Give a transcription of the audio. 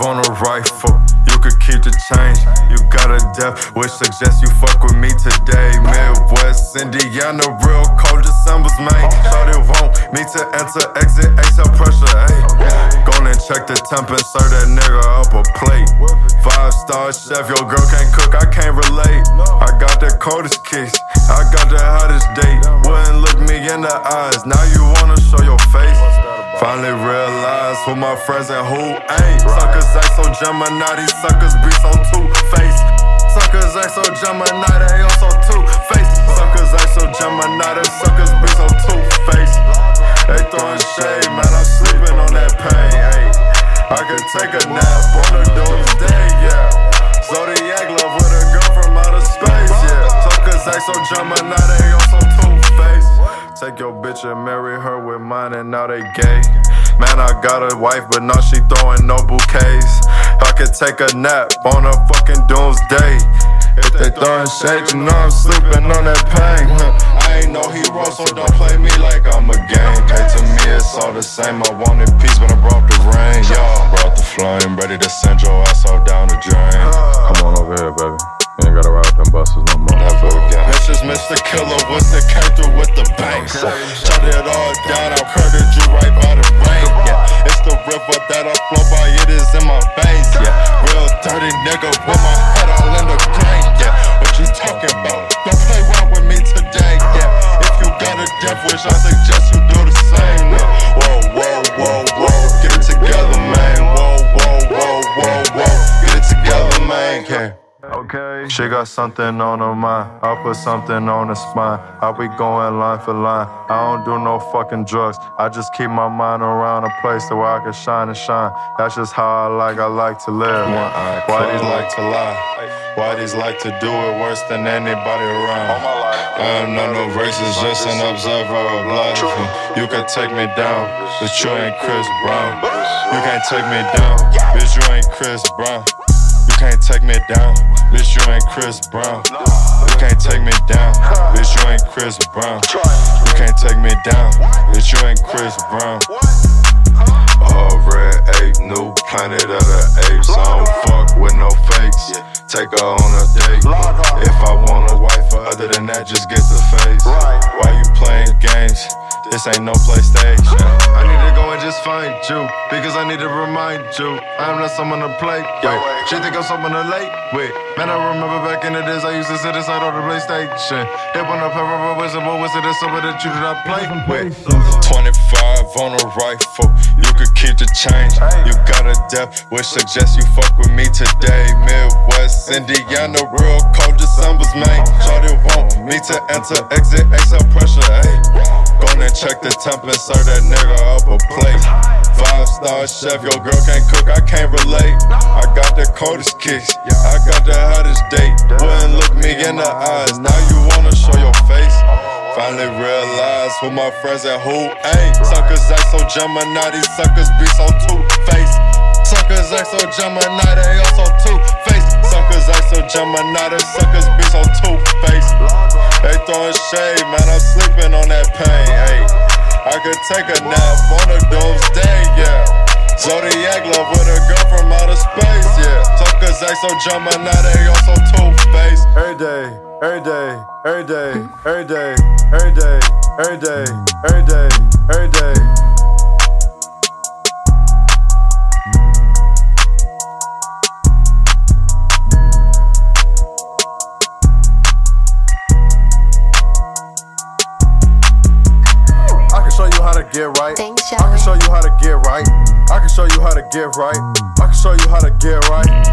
on a rifle. You could keep the change. You got a death, which suggests you fuck with me today. Midwest, Indiana, real cold December's, man. Thought it won't me to enter, exit, exhale pressure, ayy. Gonna check the temp and serve that nigga up a plate. Five star chef, your girl can't cook, I can't relate. I got the coldest kiss, I got the hottest date. Wouldn't look me in the eyes, now you my friends and who ain't. Suckers act so Gemini, these suckers be so two-faced. Suckers act so Gemini, they also two-faced. Suckers act so Gemini, they suckers be so two-faced. They throwing shade, man, I'm sleeping on that pain, ayy. I could take a nap on a doomsday, yeah. Zodiac love with a girl from outer space, yeah. Suckers act so Gemini, they also two-faced. Take your bitch and marry her with mine, and now they gay. Man, I got a wife, but now she throwing no bouquets. I could take a nap on a fucking doomsday. If they throwing shade, you know I'm sleeping on that pain. I ain't no hero, so don't play me like I'm a game. Hey, to me, it's all the same. I wanted peace, but I brought the rain. Y'all brought the flame, ready to send your ass all down the drain. Come on over here, baby. You ain't gotta ride with them buses no more. Never again. This is Mr. Killer with the came through with the bangs. Shut it all down, I Okay. She got something on her mind. I'll put something on her spine. I'll be going line for line. I don't do no fucking drugs. I just keep my mind around a place where I can shine and shine. That's just how I like. I like to live. Why these like to lie? Why these like to do it worse than anybody around? I'm not no racist, just an observer of life. You can take me down, but you ain't Chris Brown. You can't take me down, bitch. You ain't Chris Brown. You can't take me down, bitch. You ain't Chris Brown. You can't take me down, bitch. You ain't Chris Brown. You can't take me down, bitch. You ain't Chris Brown. All red eight, new planet of the apes. I don't fuck with no fakes. Take her on a date. If I want a wife, other than that, just get the face. Why you playing games? This ain't no PlayStation. I need to go and just find you because I need to remind you I'm not someone to play with. She think I'm someone to late with. Man, I remember back in the days I used to sit inside on the PlayStation. Hip on a pair of wizard, but wizard is someone that you did not play with. 25 on a rifle, you could keep the change. You got a death, which suggests you fuck with me today. Midwest, Indiana, real cold December's, man. Shorty want me to enter, exit, exhale pressure, ayy. Gonna check the temp and serve that nigga up a plate. Five star chef, your girl can't cook, I can't relate. I got the coldest kicks, I got the hottest date. Wouldn't look me in the eyes, now you wanna show your face. Finally realize who my friends and who ain't. Suckers act so Gemini, suckers be so two-faced. Suckers act so Gemini, they also two-faced. Suckers act so Gemini, suckers be so two-faced. They throwing shade, man, I'm sleeping on that pain, ayy. I could take a nap on a doomsday, yeah. Zodiac love with a girl from outer space, yeah. Suckers act so Gemini, they also two-faced. Every day, every day, every day, every day, every day, every day, every day, every day. To get right. I can show you how to get right. I can show you how to get right. I can show you how to get right.